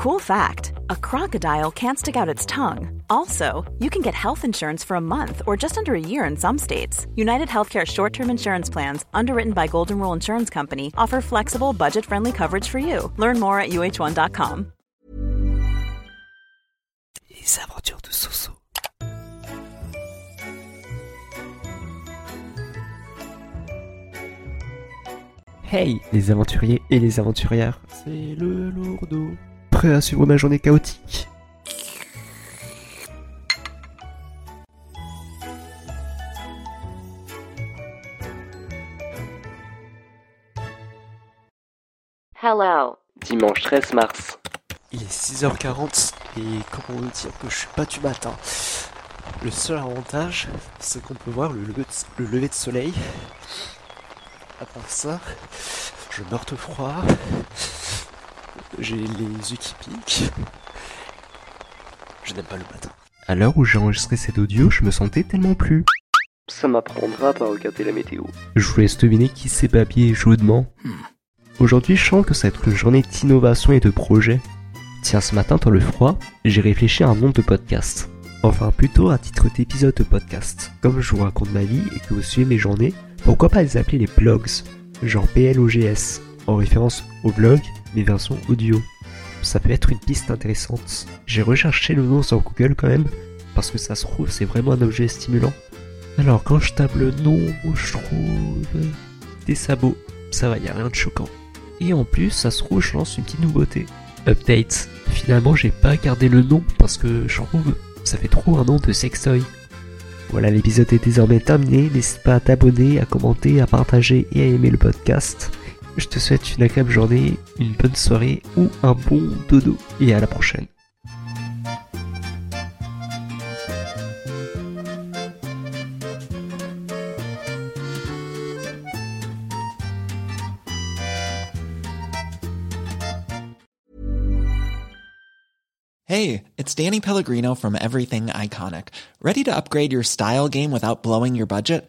Cool fact a crocodile can't stick out its tongue. Also, you can get health insurance for a month or just under a year in some states. United Healthcare short term insurance plans, underwritten by Golden Rule Insurance Company, offer flexible, budget friendly coverage for you. Learn more at uh1.com. Les aventures de Soso. Hey, les aventuriers et les aventurières, c'est le lourdeau. Prêt à suivre ma journée chaotique Hello. Dimanche 13 mars. Il est 6h40 et comment dire que je suis pas du matin. Le seul avantage, c'est qu'on peut voir le lever, de, le lever de soleil. À part ça, je meurs de froid. J'ai les yeux qui piquent. Je n'aime pas le matin. À l'heure où j'ai enregistré cet audio, je me sentais tellement plus. Ça m'apprendra pas à regarder la météo. Je vous laisse deviner qui s'est babillé chaudement. Aujourd'hui, je sens que ça va être une journée d'innovation et de projet. Tiens, ce matin, dans le froid, j'ai réfléchi à un nom de podcast. Enfin, plutôt un titre d'épisode de podcast. Comme je vous raconte ma vie et que vous suivez mes journées, pourquoi pas les appeler les blogs? Genre PLOGS, en référence au blog, mais version audio. Ça peut être une piste intéressante. J'ai recherché le nom sur Google quand même, parce que ça se trouve, c'est vraiment un objet stimulant. Alors, quand je tape le nom, je trouve des sabots. Ça va, y a rien de choquant. Et en plus, ça se trouve, je lance une petite nouveauté. Update. Finalement, j'ai pas gardé le nom parce que je trouve ça fait trop un nom de sextoy. Voilà, l'épisode est désormais terminé. N'hésite pas à t'abonner, à commenter, à partager et à aimer le podcast. Je te souhaite une agréable journée, une bonne soirée ou un bon dodo. Et à la prochaine. Hey, it's Danny Pellegrino from Everything Iconic. Ready to upgrade your style game without blowing your budget?